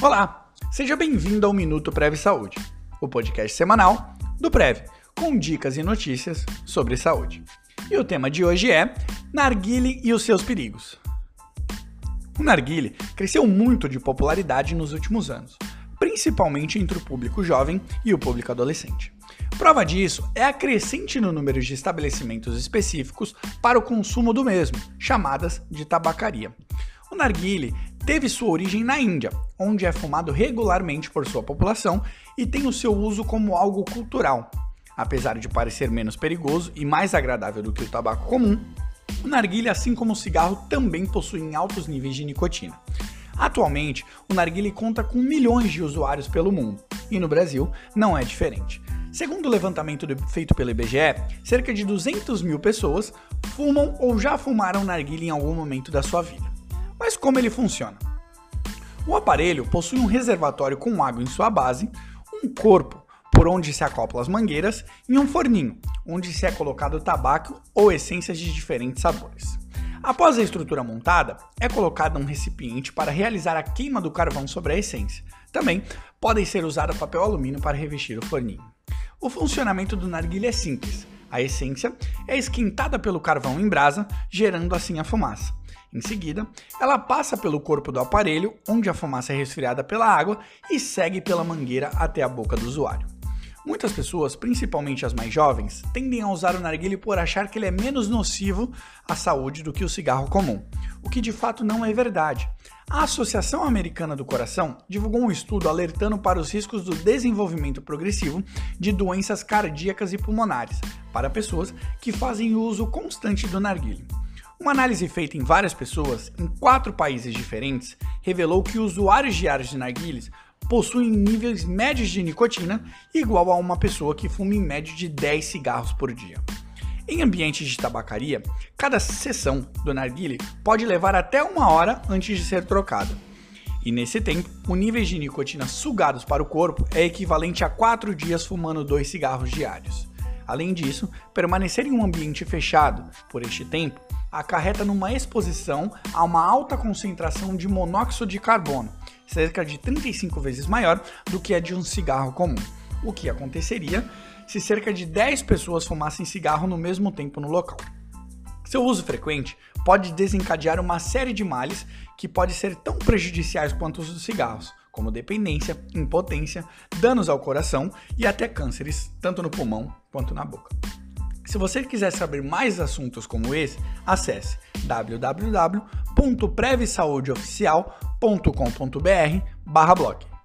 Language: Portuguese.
Olá, seja bem-vindo ao Minuto Prev Saúde, o podcast semanal do Prev, com dicas e notícias sobre saúde. E o tema de hoje é Narguile e os seus perigos. O narguile cresceu muito de popularidade nos últimos anos, principalmente entre o público jovem e o público adolescente. Prova disso é a crescente no número de estabelecimentos específicos para o consumo do mesmo, chamadas de tabacaria. O narguile teve sua origem na Índia, onde é fumado regularmente por sua população e tem o seu uso como algo cultural. Apesar de parecer menos perigoso e mais agradável do que o tabaco comum, o narguile, assim como o cigarro, também possuem altos níveis de nicotina. Atualmente, o narguile conta com milhões de usuários pelo mundo, e no Brasil não é diferente. Segundo o levantamento feito pelo IBGE, cerca de 200 mil pessoas fumam ou já fumaram narguile em algum momento da sua vida. Mas como ele funciona? O aparelho possui um reservatório com água em sua base, um corpo por onde se acoplam as mangueiras e um forninho, onde se é colocado tabaco ou essências de diferentes sabores. Após a estrutura montada, é colocado um recipiente para realizar a queima do carvão sobre a essência. Também podem ser usados papel alumínio para revestir o forninho. O funcionamento do narguilé é simples. A essência é esquentada pelo carvão em brasa, gerando assim a fumaça. Em seguida, ela passa pelo corpo do aparelho, onde a fumaça é resfriada pela água e segue pela mangueira até a boca do usuário. Muitas pessoas, principalmente as mais jovens, tendem a usar o narguilé por achar que ele é menos nocivo à saúde do que o cigarro comum, o que de fato não é verdade. A Associação Americana do Coração divulgou um estudo alertando para os riscos do desenvolvimento progressivo de doenças cardíacas e pulmonares para pessoas que fazem uso constante do narguilé. Uma análise feita em várias pessoas, em quatro países diferentes, revelou que usuários diários de narguilés possuem níveis médios de nicotina igual a uma pessoa que fuma em média de 10 cigarros por dia. Em ambientes de tabacaria, cada sessão do narguile pode levar até uma hora antes de ser trocada. E nesse tempo, o nível de nicotina sugados para o corpo é equivalente a 4 dias fumando 2 cigarros diários. Além disso, permanecer em um ambiente fechado por este tempo acarreta numa exposição a uma alta concentração de monóxido de carbono, cerca de 35 vezes maior do que a de um cigarro comum. O que aconteceria se cerca de 10 pessoas fumassem cigarro no mesmo tempo no local. Seu uso frequente pode desencadear uma série de males que podem ser tão prejudiciais quanto os dos cigarros, como dependência, impotência, danos ao coração e até cânceres, tanto no pulmão quanto na boca. Se você quiser saber mais assuntos como esse, acesse www.prevsaudeoficial.com.br/blog.